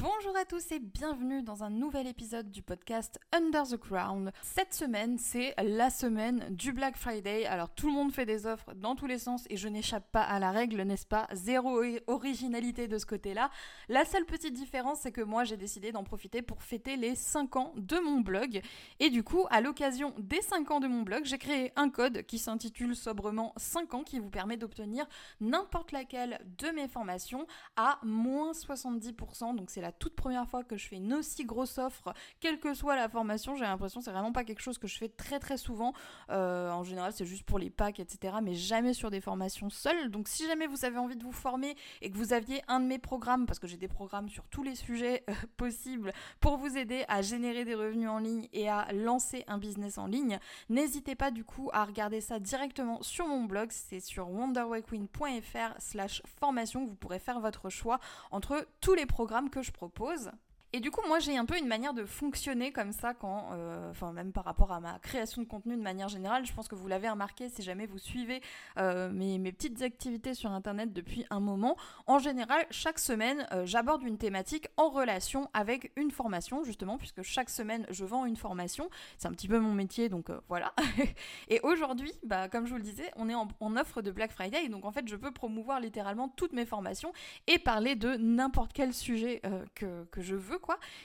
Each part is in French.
Bonjour à tous et bienvenue dans un nouvel épisode du podcast Under the Crown. Cette semaine, c'est la semaine du Black Friday. Alors tout le monde fait des offres dans tous les sens et je n'échappe pas à la règle, n'est-ce pas? Zéro originalité de ce côté-là. La seule petite différence, c'est que moi j'ai décidé d'en profiter pour fêter les 5 ans de mon blog. Et du coup, à l'occasion des 5 ans de mon blog, j'ai créé un code qui s'intitule sobrement 5 ans qui vous permet d'obtenir n'importe laquelle de mes formations à moins 70%. Donc c'est la toute première fois que je fais une aussi grosse offre, quelle que soit la formation. J'ai l'impression que c'est vraiment pas quelque chose que je fais très très souvent. Euh, en général, c'est juste pour les packs, etc. Mais jamais sur des formations seules. Donc si jamais vous avez envie de vous former et que vous aviez un de mes programmes, parce que j'ai des programmes sur tous les sujets euh, possibles pour vous aider à générer des revenus en ligne et à lancer un business en ligne, n'hésitez pas du coup à regarder ça directement sur mon blog. C'est sur wonderwayqueen.fr slash formation vous pourrez faire votre choix entre tous les programmes que je propose. Et du coup, moi, j'ai un peu une manière de fonctionner comme ça quand, euh, enfin, même par rapport à ma création de contenu de manière générale. Je pense que vous l'avez remarqué si jamais vous suivez euh, mes, petites activités sur Internet depuis un moment. En général, chaque semaine, euh, j'aborde une thématique en relation avec une formation, justement, puisque chaque semaine, je vends une formation. C'est un petit peu mon métier, donc voilà. et aujourd'hui, bah, comme je vous le disais, on est en, en offre de Black Friday, donc en fait, je peux promouvoir littéralement toutes mes formations et parler de n'importe quel sujet que, que je veux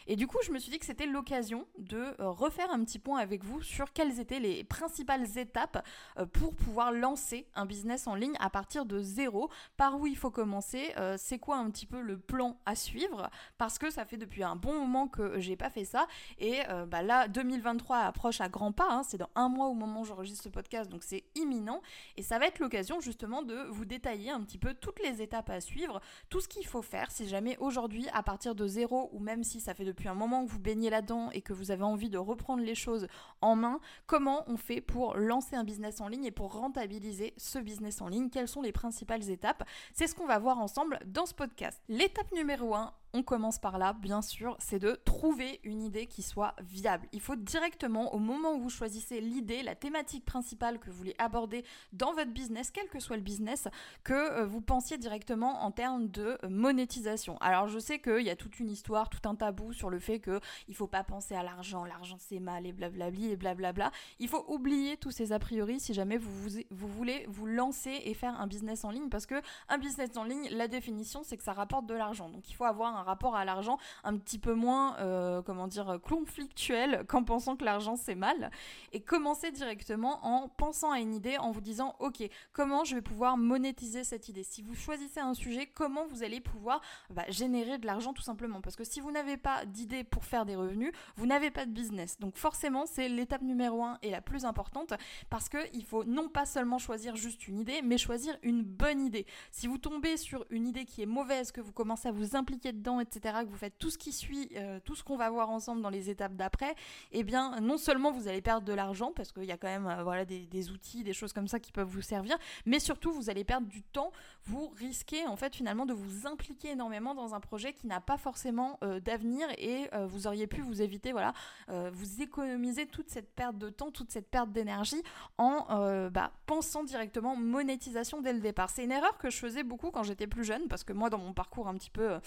Et du coup, je me suis dit que c'était l'occasion de euh, refaire un petit point avec vous sur quelles étaient les principales étapes euh, pour pouvoir lancer un business en ligne à partir de zéro, par où il faut commencer, euh, c'est quoi un petit peu le plan à suivre, parce que ça fait depuis un bon moment que j'ai pas fait ça, et bah là, 2023 approche à grands pas, hein. c'est dans un mois au moment où j'enregistre ce podcast, donc c'est imminent, et ça va être l'occasion justement de vous détailler un petit peu toutes les étapes à suivre, tout ce qu'il faut faire si jamais aujourd'hui, à partir de zéro, ou même si ça fait depuis un moment que vous baignez là-dedans et que vous avez envie de reprendre les choses en main, comment on fait pour lancer un business en ligne et pour rentabiliser ce business en ligne? Quelles sont les principales étapes? C'est ce qu'on va voir ensemble dans ce podcast. L'étape numéro 1, on commence par là, bien sûr, c'est de trouver une idée qui soit viable. Il faut directement, au moment où vous choisissez l'idée, la thématique principale que vous voulez aborder dans votre business, quel que soit le business, que euh, vous pensiez directement en termes de euh, monétisation. Alors je sais qu'il y a toute une histoire, tout un tabou sur le fait qu'il ne faut pas penser à l'argent, l'argent c'est mal et blablabli et blablabla. Il faut oublier tous ces a priori si jamais vous, vous, vous voulez vous lancer et faire un business en ligne parce que un business en ligne, la définition c'est que ça rapporte de l'argent. Donc il faut avoir un rapport à l'argent un petit peu moins, euh, comment dire, conflictuel qu'en pensant que l'argent c'est mal. Et commencer directement en pensant à une idée, en vous disant, ok, comment je vais pouvoir monétiser cette idée? Si vous choisissez un sujet, comment vous allez pouvoir bah, générer de l'argent tout simplement? Parce que si vous n'avez pas d'idée pour faire des revenus, vous n'avez pas de business. Donc forcément, c'est l'étape numéro un et la plus importante parce qu'il faut non pas seulement choisir juste une idée, mais choisir une bonne idée. Si vous tombez sur une idée qui est mauvaise, que vous commencez à vous impliquer dedans, etc., que vous faites tout ce qui suit, euh, tout ce qu'on va voir ensemble dans les étapes d'après, eh bien, non seulement vous allez perdre de l'argent, parce qu'il y a quand même euh, des, outils, des choses comme ça qui peuvent vous servir, mais surtout, vous allez perdre du temps, vous risquez en fait finalement de vous impliquer énormément dans un projet qui n'a pas forcément euh, d'avenir et vous auriez pu vous éviter, voilà, vous économiser toute cette perte de temps, toute cette perte d'énergie en bah, pensant directement monétisation dès le départ. C'est une erreur que je faisais beaucoup quand j'étais plus jeune, parce que moi, dans mon parcours un petit peu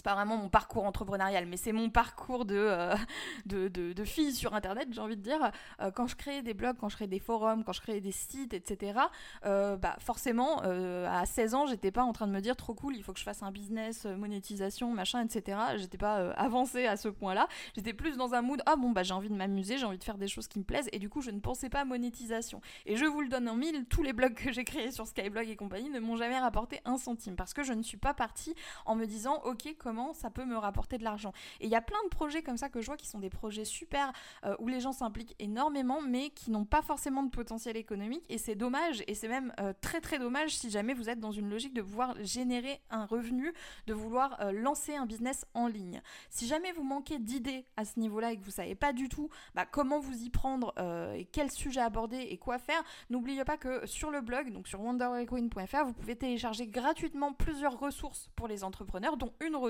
c'est pas vraiment mon parcours entrepreneurial, mais c'est mon parcours de, euh, de, fille sur Internet, j'ai envie de dire. Euh, quand je créais des blogs, quand je créais des forums, quand je créais des sites, etc., euh, bah forcément, à 16 ans, j'étais pas en train de me dire trop cool, il faut que je fasse un business, monétisation, machin, etc. J'étais pas avancée à ce point-là. J'étais plus dans un mood, ah bon, bah j'ai envie de m'amuser, j'ai envie de faire des choses qui me plaisent, et du coup, je ne pensais pas monétisation. Et je vous le donne en mille, tous les blogs que j'ai créés sur Skyblog et compagnie ne m'ont jamais rapporté un centime, parce que je ne suis pas partie en me disant, ok, comment ça peut me rapporter de l'argent. Et il y a plein de projets comme ça que je vois qui sont des projets super euh, où les gens s'impliquent énormément mais qui n'ont pas forcément de potentiel économique et c'est dommage et c'est même euh, très très dommage si jamais vous êtes dans une logique de pouvoir générer un revenu, de vouloir euh, lancer un business en ligne. Si jamais vous manquez d'idées à ce niveau-là et que vous savez pas du tout bah, comment vous y prendre et quel sujet aborder et quoi faire, n'oubliez pas que sur le blog, donc sur wonderwayqueen.fr, vous pouvez télécharger gratuitement plusieurs ressources pour les entrepreneurs, dont une ressource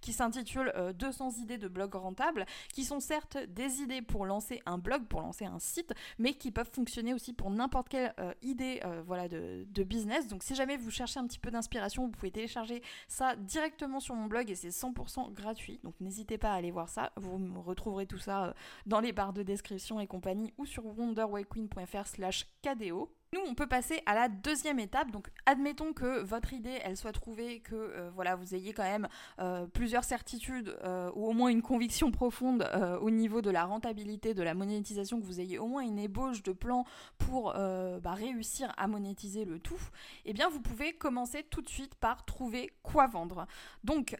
qui s'intitule 200 euh, idées de blog rentables, qui sont certes des idées pour lancer un blog, pour lancer un site, mais qui peuvent fonctionner aussi pour n'importe quelle euh, idée euh, voilà, de, de, business. Donc si jamais vous cherchez un petit peu d'inspiration, vous pouvez télécharger ça directement sur mon blog et c'est 100% gratuit. Donc n'hésitez pas à aller voir ça. Vous retrouverez tout ça dans les barres de description et compagnie ou sur wonderwayqueen.fr slash KDO. Nous, on peut passer à la deuxième étape. Donc, admettons que votre idée, elle soit trouvée, que euh, voilà, vous ayez quand même euh, plusieurs certitudes euh, ou au moins une conviction profonde au niveau de la rentabilité, de la monétisation, que vous ayez au moins une ébauche de plan pour bah, réussir à monétiser le tout. Eh bien, vous pouvez commencer tout de suite par trouver quoi vendre. Donc,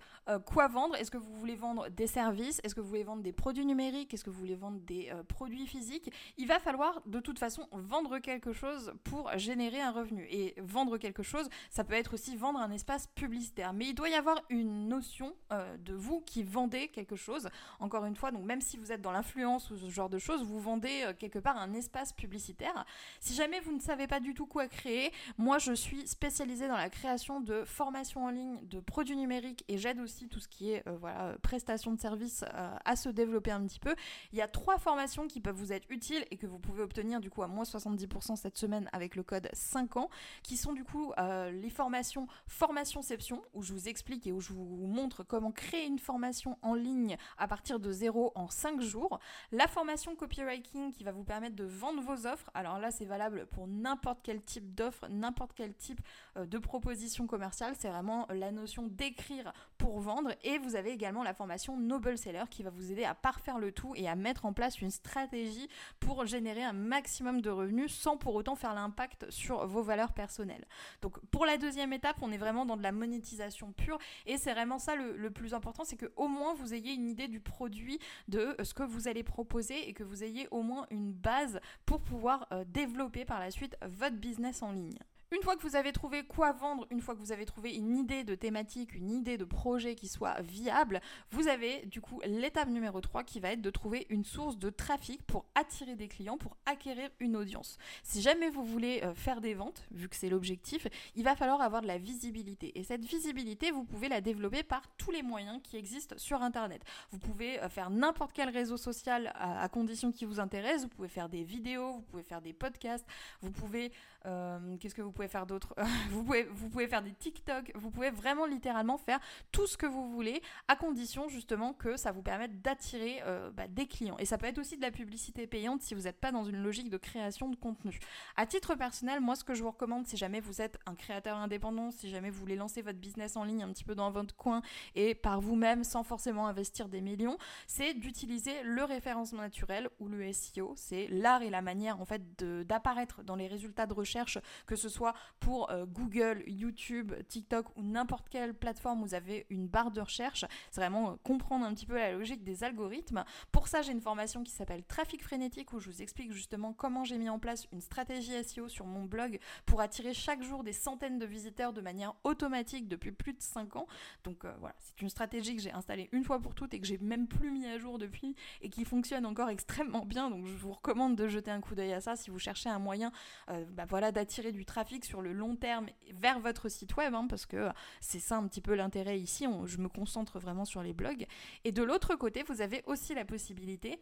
quoi vendre? Est-ce que vous voulez vendre des services? Est-ce que vous voulez vendre des produits numériques? Est-ce que vous voulez vendre des produits physiques? Il va falloir de toute façon vendre quelque chose pour générer un revenu. Et vendre quelque chose, ça peut être aussi vendre un espace publicitaire. Mais il doit y avoir une notion euh, de vous qui vendez quelque chose. Encore une fois, donc même si vous êtes dans l'influence ou ce genre de choses, vous vendez euh, quelque part un espace publicitaire. Si jamais vous ne savez pas du tout quoi créer, moi je suis spécialisée dans la création de formations en ligne, de produits numériques et j'aide aussi tout ce qui est euh, voilà, prestation de services à se développer un petit peu. Il y a trois formations qui peuvent vous être utiles et que vous pouvez obtenir du coup à moins 70% cette semaine avec le code 5 ans, qui sont du coup euh, les formations Formationception, où je vous explique et où je vous montre comment créer une formation en ligne à partir de zéro en 5 jours. La formation Copywriting qui va vous permettre de vendre vos offres. Alors là, c'est valable pour n'importe quel type d'offre, n'importe quel type euh, de proposition commerciale. C'est vraiment la notion d'écrire pour vendre. Et vous avez également la formation Noble Seller qui va vous aider à parfaire le tout et à mettre en place une stratégie pour générer un maximum de revenus sans pour autant faire impact sur vos valeurs personnelles. Donc pour la deuxième étape, on est vraiment dans de la monétisation pure et c'est vraiment ça le, plus important, c'est que au moins vous ayez une idée du produit, de euh, ce que vous allez proposer et que vous ayez au moins une base pour pouvoir euh, développer par la suite votre business en ligne. Une fois que vous avez trouvé quoi vendre, une fois que vous avez trouvé une idée de thématique, une idée de projet qui soit viable, vous avez du coup l'étape numéro 3 qui va être de trouver une source de trafic pour attirer des clients, pour acquérir une audience. Si jamais vous voulez euh, faire des ventes, vu que c'est l'objectif, il va falloir avoir de la visibilité. Et cette visibilité, vous pouvez la développer par tous les moyens qui existent sur Internet. Vous pouvez euh, faire n'importe quel réseau social à, condition qu'il vous intéresse. Vous pouvez faire des vidéos, vous pouvez faire des podcasts, vous pouvez... Euh, qu'est-ce que vous pouvez faire d'autres vous, pouvez, vous pouvez faire des TikTok, vous pouvez vraiment littéralement faire tout ce que vous voulez, à condition justement que ça vous permette d'attirer euh, bah, des clients. Et ça peut être aussi de la publicité payante si vous n'êtes pas dans une logique de création de contenu. À titre personnel, moi ce que je vous recommande, si jamais vous êtes un créateur indépendant, si jamais vous voulez lancer votre business en ligne un petit peu dans votre coin et par vous-même sans forcément investir des millions, c'est d'utiliser le référencement naturel ou le SEO. C'est l'art et la manière en fait d'apparaître dans les résultats de recherche, que ce soit pour euh, Google, YouTube, TikTok ou n'importe quelle plateforme où vous avez une barre de recherche. C'est vraiment euh, comprendre un petit peu la logique des algorithmes. Pour ça, j'ai une formation qui s'appelle Trafic frénétique où je vous explique justement comment j'ai mis en place une stratégie SEO sur mon blog pour attirer chaque jour des centaines de visiteurs de manière automatique depuis plus de 5 ans. Donc euh, voilà, c'est une stratégie que j'ai installée une fois pour toutes et que j'ai même plus mis à jour depuis et qui fonctionne encore extrêmement bien. Donc je vous recommande de jeter un coup d'œil à ça si vous cherchez un moyen bah, voilà, d'attirer du trafic sur le long terme vers votre site web, hein, parce que c'est ça un petit peu l'intérêt ici, je me concentre vraiment sur les blogs. Et de l'autre côté, vous avez aussi la possibilité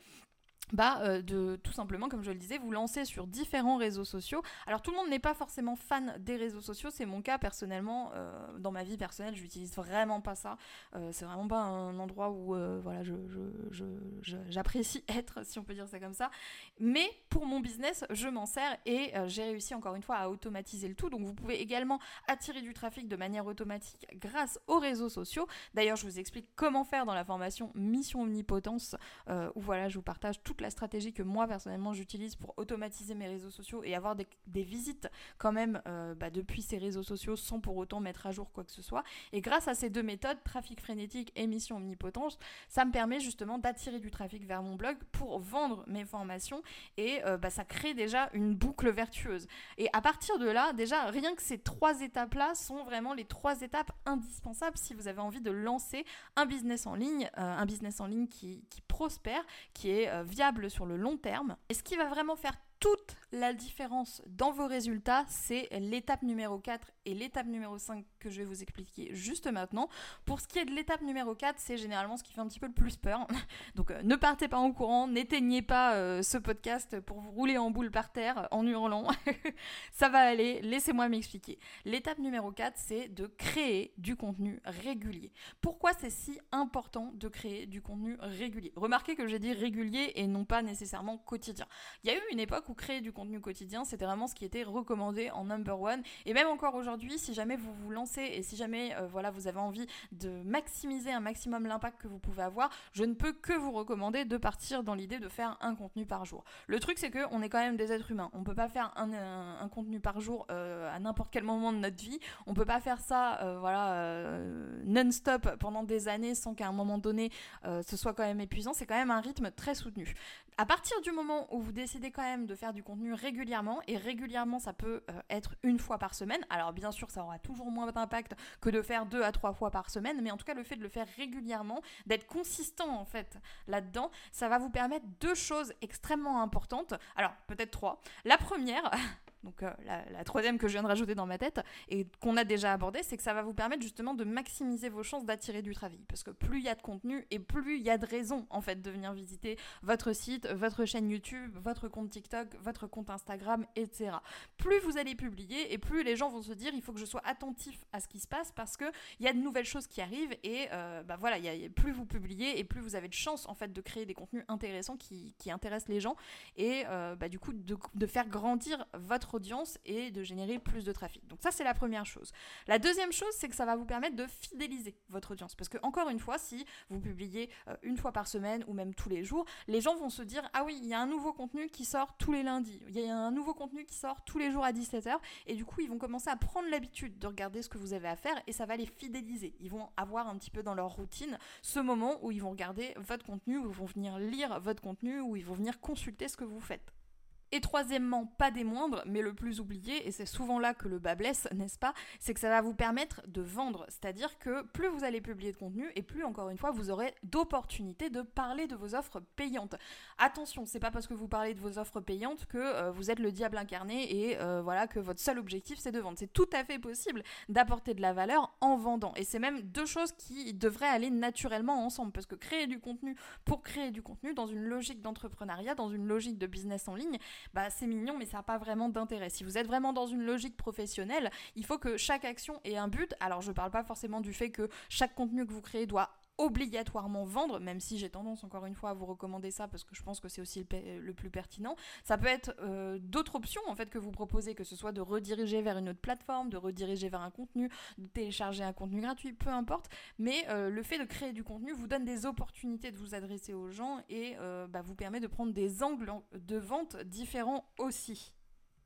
bah, euh, de tout simplement, comme je le disais, vous lancer sur différents réseaux sociaux. Alors tout le monde n'est pas forcément fan des réseaux sociaux, c'est mon cas personnellement. Euh, dans ma vie personnelle, je n'utilise vraiment pas ça. Euh, c'est vraiment pas un endroit où voilà, j'apprécie être, si on peut dire ça comme ça. Mais pour mon business, je m'en sers et j'ai réussi encore une fois à automatiser le tout. Donc vous pouvez également attirer du trafic de manière automatique grâce aux réseaux sociaux. D'ailleurs, je vous explique comment faire dans la formation Mission Omnipotence, où voilà, je vous partage la stratégie que moi personnellement j'utilise pour automatiser mes réseaux sociaux et avoir des, visites quand même euh, bah, depuis ces réseaux sociaux sans pour autant mettre à jour quoi que ce soit. Et grâce à ces deux méthodes, trafic frénétique et mission omnipotence, ça me permet justement d'attirer du trafic vers mon blog pour vendre mes formations et euh, bah, ça crée déjà une boucle vertueuse. Et à partir de là, déjà rien que ces trois étapes-là sont vraiment les trois étapes indispensables si vous avez envie de lancer un business en ligne, euh, un business en ligne qui, qui prospère, qui est viable sur le long terme. Et ce qui va vraiment faire toute la différence dans vos résultats, c'est l'étape numéro 4 et l'étape numéro 5 que je vais vous expliquer juste maintenant. Pour ce qui est de l'étape numéro 4, c'est généralement ce qui fait un petit peu le plus peur. Donc euh, ne partez pas en courant, n'éteignez pas euh, ce podcast pour vous rouler en boule par terre en hurlant. Ça va aller, laissez-moi m'expliquer. L'étape numéro 4, c'est de créer du contenu régulier. Pourquoi c'est si important de créer du contenu régulier? Remarquez que j'ai dit régulier et non pas nécessairement quotidien. Il y a eu une époque créer du contenu quotidien, c'était vraiment ce qui était recommandé en number one. Et même encore aujourd'hui, si jamais vous vous lancez et si jamais euh, voilà, vous avez envie de maximiser un maximum l'impact que vous pouvez avoir, je ne peux que vous recommander de partir dans l'idée de faire un contenu par jour. Le truc, c'est qu'on est quand même des êtres humains. On peut pas faire un, contenu par jour euh, à n'importe quel moment de notre vie. On peut pas faire ça euh, voilà, non-stop pendant des années sans qu'à un moment donné ce soit quand même épuisant. C'est quand même un rythme très soutenu. À partir du moment où vous décidez quand même de faire du contenu régulièrement, et régulièrement ça peut euh, être une fois par semaine, alors bien sûr ça aura toujours moins d'impact que de faire deux à trois fois par semaine, mais en tout cas le fait de le faire régulièrement, d'être consistant en fait là-dedans, ça va vous permettre deux choses extrêmement importantes. Alors peut-être trois. La première, donc euh, la, troisième que je viens de rajouter dans ma tête et qu'on a déjà abordé, c'est que ça va vous permettre justement de maximiser vos chances d'attirer du trafic. Parce que plus il y a de contenu et plus il y a de raisons en fait de venir visiter votre site, votre chaîne YouTube, votre compte TikTok, votre compte Instagram, etc. Plus vous allez publier et plus les gens vont se dire il faut que je sois attentif à ce qui se passe parce qu'il y a de nouvelles choses qui arrivent et euh, bah voilà, y a, plus vous publiez et plus vous avez de chances en fait de créer des contenus intéressants qui, intéressent les gens et euh, bah, du coup de faire grandir votre audience et de générer plus de trafic. Donc ça, c'est la première chose. La deuxième chose, c'est que ça va vous permettre de fidéliser votre audience. Parce que, encore une fois, si vous publiez euh, une fois par semaine ou même tous les jours, les gens vont se dire, ah oui, il y a un nouveau contenu qui sort tous les lundis. Il y a un nouveau contenu qui sort tous les jours à 17h. Et du coup, ils vont commencer à prendre l'habitude de regarder ce que vous avez à faire et ça va les fidéliser. Ils vont avoir un petit peu dans leur routine ce moment où ils vont regarder votre contenu, où ils vont venir lire votre contenu, où ils vont venir consulter ce que vous faites. Et troisièmement, pas des moindres, mais le plus oublié, et c'est souvent là que le bas blesse, n'est-ce pas, c'est que ça va vous permettre de vendre. C'est-à-dire que plus vous allez publier de contenu, et plus, encore une fois, vous aurez d'opportunités de parler de vos offres payantes. Attention, c'est pas parce que vous parlez de vos offres payantes que euh, vous êtes le diable incarné et euh, voilà que votre seul objectif c'est de vendre. C'est tout à fait possible d'apporter de la valeur en vendant. Et c'est même deux choses qui devraient aller naturellement ensemble, parce que créer du contenu pour créer du contenu dans une logique d'entrepreneuriat, dans une logique de business en ligne, bah c'est mignon, mais ça n'a pas vraiment d'intérêt. Si vous êtes vraiment dans une logique professionnelle, il faut que chaque action ait un but. Alors je parle pas forcément du fait que chaque contenu que vous créez doit obligatoirement vendre, même si j'ai tendance encore une fois à vous recommander ça parce que je pense que c'est aussi le, plus pertinent. Ça peut être euh, d'autres options en fait que vous proposez, que ce soit de rediriger vers une autre plateforme, de rediriger vers un contenu, de télécharger un contenu gratuit, peu importe. Mais euh, le fait de créer du contenu vous donne des opportunités de vous adresser aux gens et euh, bah, vous permet de prendre des angles de vente différents aussi.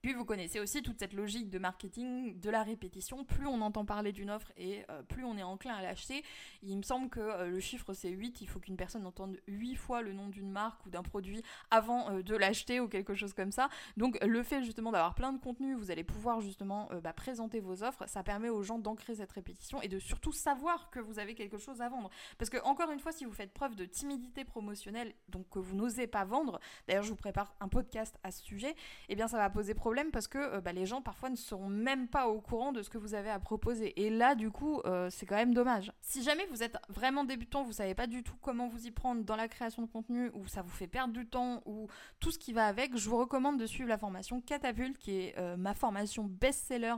Puis vous connaissez aussi toute cette logique de marketing, de la répétition. Plus on entend parler d'une offre et euh, plus on est enclin à l'acheter. Il me semble que euh, le chiffre c'est 8. Il faut qu'une personne entende 8 fois le nom d'une marque ou d'un produit avant euh, de l'acheter ou quelque chose comme ça. Donc le fait justement d'avoir plein de contenu, vous allez pouvoir justement bah, présenter vos offres. Ça permet aux gens d'ancrer cette répétition et de surtout savoir que vous avez quelque chose à vendre. Parce que encore une fois, si vous faites preuve de timidité promotionnelle, donc que vous n'osez pas vendre, d'ailleurs je vous prépare un podcast à ce sujet, eh bien ça va poser problème parce que euh, bah, les gens parfois ne seront même pas au courant de ce que vous avez à proposer. Et là, du coup, euh, c'est quand même dommage. Si jamais vous êtes vraiment débutant, vous savez pas du tout comment vous y prendre dans la création de contenu, ou ça vous fait perdre du temps, ou tout ce qui va avec, je vous recommande de suivre la formation Catapulte, qui est euh, ma formation best-seller,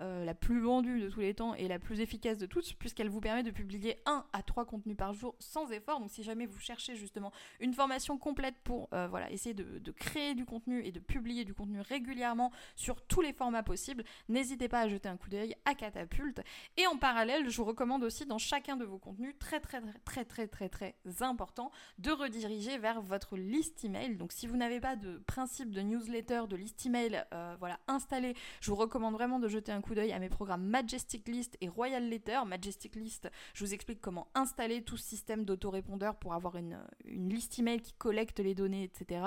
la plus vendue de tous les temps et la plus efficace de toutes, puisqu'elle vous permet de publier 1 à 3 contenus par jour sans effort. Donc si jamais vous cherchez justement une formation complète pour voilà, essayer de créer du contenu et de publier du contenu régulièrement, sur tous les formats possibles. N'hésitez pas à jeter un coup d'œil à Catapulte. Et en parallèle, je vous recommande aussi dans chacun de vos contenus, très très très très très très important, de rediriger vers votre liste email. Donc si vous n'avez pas de principe de newsletter, de liste email, euh, voilà, installé, je vous recommande vraiment de jeter un coup d'œil à mes programmes Majestic List et Royal Letter. Majestic List, je vous explique comment installer tout ce système d'autorépondeur pour avoir une, une liste email qui collecte les données, etc.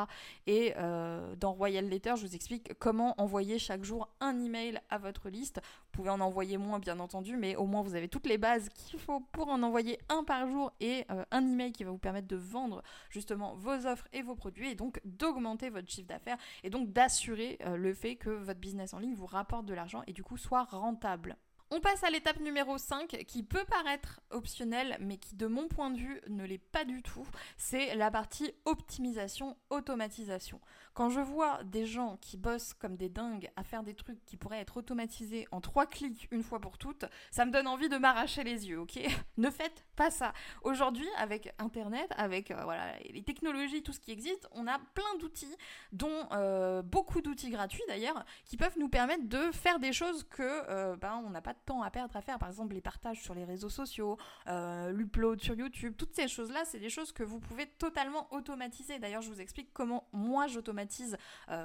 Et euh, dans Royal Letter, je vous explique comment envoyer chaque jour un email à votre liste. Vous pouvez en envoyer moins bien entendu, mais au moins vous avez toutes les bases qu'il faut pour en envoyer un par jour et euh, un email qui va vous permettre de vendre justement vos offres et vos produits et donc d'augmenter votre chiffre d'affaires et donc d'assurer euh, le fait que votre business en ligne vous rapporte de l'argent et du coup soit rentable. On passe à l'étape numéro 5 qui peut paraître optionnelle mais qui de mon point de vue ne l'est pas du tout. C'est la partie optimisation, automatisation. Quand je vois des gens qui bossent comme des dingues à faire des trucs qui pourraient être automatisés en trois clics une fois pour toutes, ça me donne envie de m'arracher les yeux, ok? Ne faites pas ça. Aujourd'hui, avec Internet, avec euh, voilà, les technologies, tout ce qui existe, on a plein d'outils, dont euh, beaucoup d'outils gratuits d'ailleurs, qui peuvent nous permettre de faire des choses que euh, ben, on n'a pas de temps à perdre à faire. Par exemple, les partages sur les réseaux sociaux, l'upload sur YouTube, toutes ces choses-là, c'est des choses que vous pouvez totalement automatiser. D'ailleurs, je vous explique comment moi j'automatise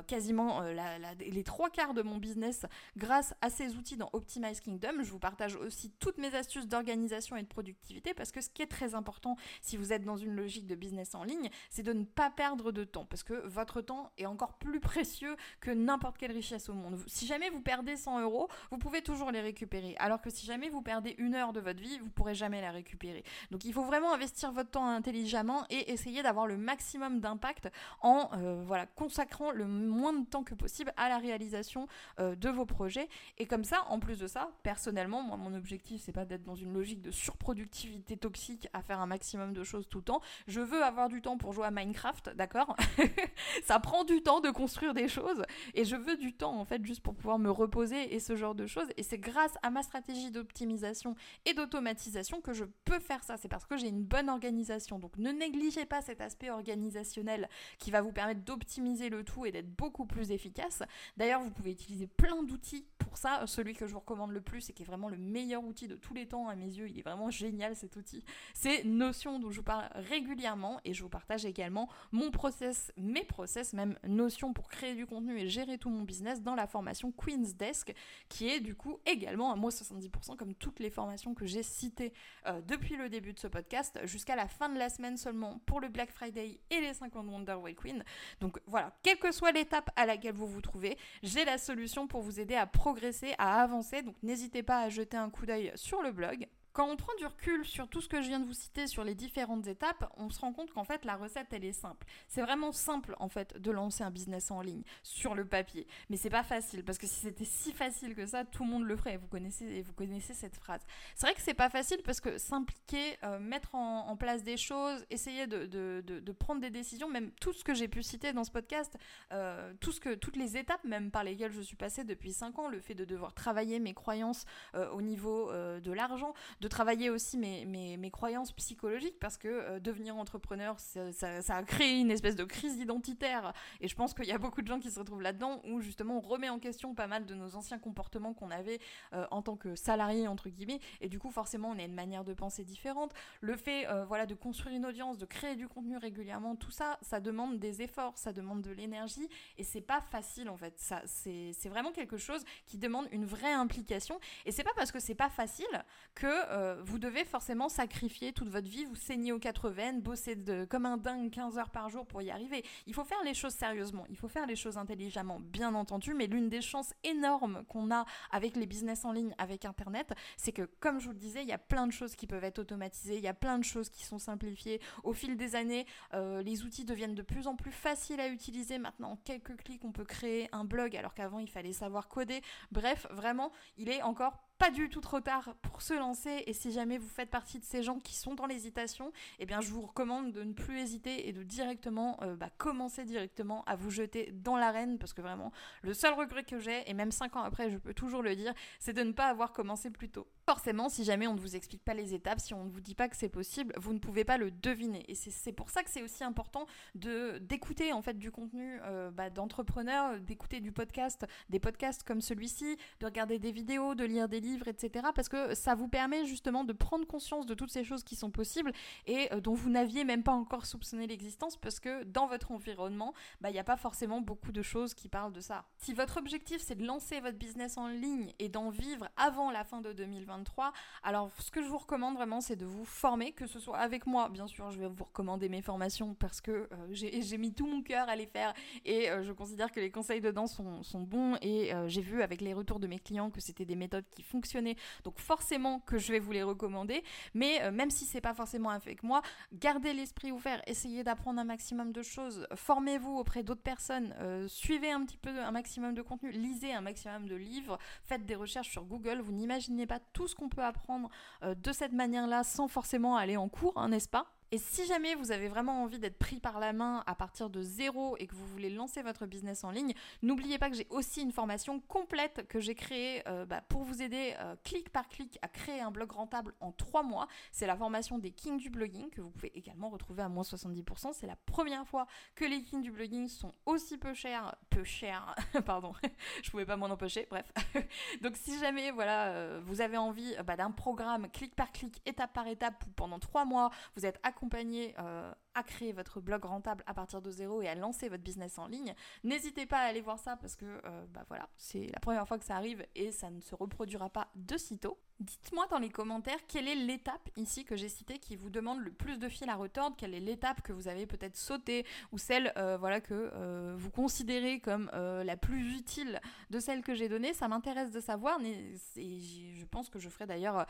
quasiment euh, les trois quarts de mon business grâce à ces outils dans Optimize Kingdom. Je vous partage aussi toutes mes astuces d'organisation et de productivité parce que ce qui est très important si vous êtes dans une logique de business en ligne, c'est de ne pas perdre de temps parce que votre temps est encore plus précieux que n'importe quelle richesse au monde. Si jamais vous perdez 100 euros, vous pouvez toujours les récupérer. Alors que si jamais vous perdez une heure de votre vie, vous pourrez jamais la récupérer. Donc il faut vraiment investir votre temps intelligemment et essayer d'avoir le maximum d'impact en euh, voilà, consacrant le moins de temps que possible à la réalisation euh, de vos projets. Et comme ça, en plus de ça, personnellement, moi, mon objectif, c'est pas d'être dans une logique de surproductivité toxique à faire un maximum de choses tout le temps. Je veux avoir du temps pour jouer à Minecraft, d'accord? Ça prend du temps de construire des choses et je veux du temps en fait juste pour pouvoir me reposer et ce genre de choses. Et c'est grâce à ma stratégie d'optimisation et d'automatisation que je peux faire ça. C'est parce que j'ai une bonne organisation. Donc ne négligez pas cet aspect organisationnel qui va vous permettre d'optimiser le tout et d'être beaucoup plus efficace. D'ailleurs, vous pouvez utiliser plein d'outils pour ça. Celui que je vous recommande le plus et qui est vraiment le meilleur outil de tous les temps à mes yeux, il est vraiment génial cet outil. C'est Notion dont je vous parle régulièrement et je vous partage également mon process, mes process, même Notion pour créer du contenu et gérer tout mon business dans la formation Queen's Desk qui est du coup également à moi 70% comme toutes les formations que j'ai citées euh, depuis le début de ce podcast jusqu'à la fin de la semaine seulement pour le Black Friday et les 50 Wonder Way Queen. Donc voilà, quelle que soit l'étape à laquelle vous vous trouvez, j'ai la solution pour vous aider à progresser, à avancer. Donc n'hésitez pas à jeter un coup d'œil sur le blog. Quand on prend du recul sur tout ce que je viens de vous citer sur les différentes étapes, on se rend compte qu'en fait la recette elle est simple. C'est vraiment simple en fait de lancer un business en ligne sur le papier, mais c'est pas facile parce que si c'était si facile que ça, tout le monde le ferait. Vous connaissez vous connaissez cette phrase. C'est vrai que c'est pas facile parce que s'impliquer, euh, mettre en, place des choses, essayer de, de, de, prendre des décisions, même tout ce que j'ai pu citer dans ce podcast, euh, tout ce que toutes les étapes même par lesquelles je suis passée depuis 5 ans, le fait de devoir travailler mes croyances euh, au niveau de l'argent, de travailler aussi mes, mes, mes, croyances psychologiques parce que euh, devenir entrepreneur, ça, a créé une espèce de crise identitaire. Et je pense qu'il y a beaucoup de gens qui se retrouvent là-dedans où justement on remet en question pas mal de nos anciens comportements qu'on avait euh, en tant que salarié, entre guillemets. Et du coup, forcément, on a une manière de penser différente. Le fait euh, voilà, de construire une audience, de créer du contenu régulièrement, tout ça, ça demande des efforts, ça demande de l'énergie. Et c'est pas facile en fait. Ça, c'est vraiment quelque chose qui demande une vraie implication. Et c'est pas parce que c'est pas facile que euh, vous devez forcément sacrifier toute votre vie, vous saigner aux quatre veines, bosser de, comme un dingue 15 heures par jour pour y arriver. Il faut faire les choses sérieusement, il faut faire les choses intelligemment, bien entendu, mais l'une des chances énormes qu'on a avec les business en ligne, avec Internet, c'est que, comme je vous le disais, il y a plein de choses qui peuvent être automatisées, il y a plein de choses qui sont simplifiées. Au fil des années, euh, les outils deviennent de plus en plus faciles à utiliser. Maintenant, en quelques clics, on peut créer un blog, alors qu'avant, il fallait savoir coder. Bref, vraiment, il est encore pas du tout trop tard pour se lancer et si jamais vous faites partie de ces gens qui sont dans l'hésitation, eh bien je vous recommande de ne plus hésiter et de directement euh, bah, commencer directement à vous jeter dans l'arène parce que vraiment le seul regret que j'ai et même 5 ans après je peux toujours le dire, c'est de ne pas avoir commencé plus tôt. Forcément, si jamais on ne vous explique pas les étapes, si on ne vous dit pas que c'est possible, vous ne pouvez pas le deviner. Et c'est pour ça que c'est aussi important de d'écouter en fait du contenu euh, bah, d'entrepreneurs, d'écouter du podcast, des podcasts comme celui-ci, de regarder des vidéos, de lire des livres, etc. Parce que ça vous permet justement de prendre conscience de toutes ces choses qui sont possibles et euh, dont vous n'aviez même pas encore soupçonné l'existence parce que dans votre environnement, bah, il n'y a pas forcément beaucoup de choses qui parlent de ça. Si votre objectif c'est de lancer votre business en ligne et d'en vivre avant la fin de 2020, 2023. Alors, ce que je vous recommande vraiment, c'est de vous former, que ce soit avec moi. Bien sûr, je vais vous recommander mes formations parce que euh, j'ai mis tout mon cœur à les faire et euh, je considère que les conseils dedans sont, sont bons et euh, j'ai vu avec les retours de mes clients que c'était des méthodes qui fonctionnaient. Donc, forcément que je vais vous les recommander. Mais même si c'est pas forcément avec moi, gardez l'esprit ouvert, essayez d'apprendre un maximum de choses, formez-vous auprès d'autres personnes, suivez un petit peu un maximum de contenu, lisez un maximum de livres, faites des recherches sur Google. Vous n'imaginez pas tout ce qu'on peut apprendre de cette manière-là sans forcément aller en cours, hein, n'est-ce pas? Et si jamais vous avez vraiment envie d'être pris par la main à partir de zéro et que vous voulez lancer votre business en ligne, n'oubliez pas que j'ai aussi une formation complète que j'ai créée euh, bah, pour vous aider euh, clic par clic à créer un blog rentable en trois mois. C'est la formation des kings du blogging que vous pouvez également retrouver à moins 70%. C'est la première fois que les kings du blogging sont aussi peu chers, peu chers, pardon, je pouvais pas m'en empêcher, bref. Donc si jamais voilà, euh, vous avez envie bah, d'un programme clic par clic, étape par étape, pendant trois mois, vous êtes à accompagner euh, à créer votre blog rentable à partir de zéro et à lancer votre business en ligne, n'hésitez pas à aller voir ça parce que euh, bah voilà, c'est la première fois que ça arrive et ça ne se reproduira pas de sitôt. Dites-moi dans les commentaires quelle est l'étape ici que j'ai citée qui vous demande le plus de fil à retordre, quelle est l'étape que vous avez peut-être sautée ou celle euh, voilà, que euh, vous considérez comme la plus utile de celle que j'ai donnée. Ça m'intéresse de savoir et je pense que je ferai d'ailleurs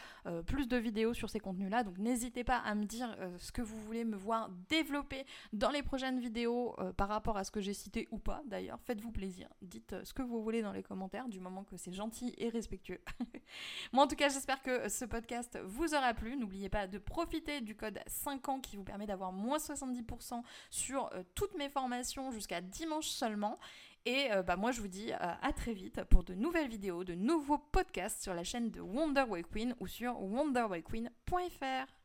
plus de vidéos sur ces contenus-là. Donc n'hésitez pas à me dire ce que vous voulez me voir développer dans les prochaines vidéos par rapport à ce que j'ai cité ou pas d'ailleurs. Faites-vous plaisir. Dites ce que vous voulez dans les commentaires du moment que c'est gentil et respectueux. Moi en tout cas, j'espère que ce podcast vous aura plu. N'oubliez pas de profiter du code 5 ans qui vous permet d'avoir moins 70% sur euh, toutes mes formations jusqu'à dimanche seulement. Et euh, bah, moi, je vous dis euh, à très vite pour de nouvelles vidéos, de nouveaux podcasts sur la chaîne de Wonder Queen ou sur wonderwayqueen.fr.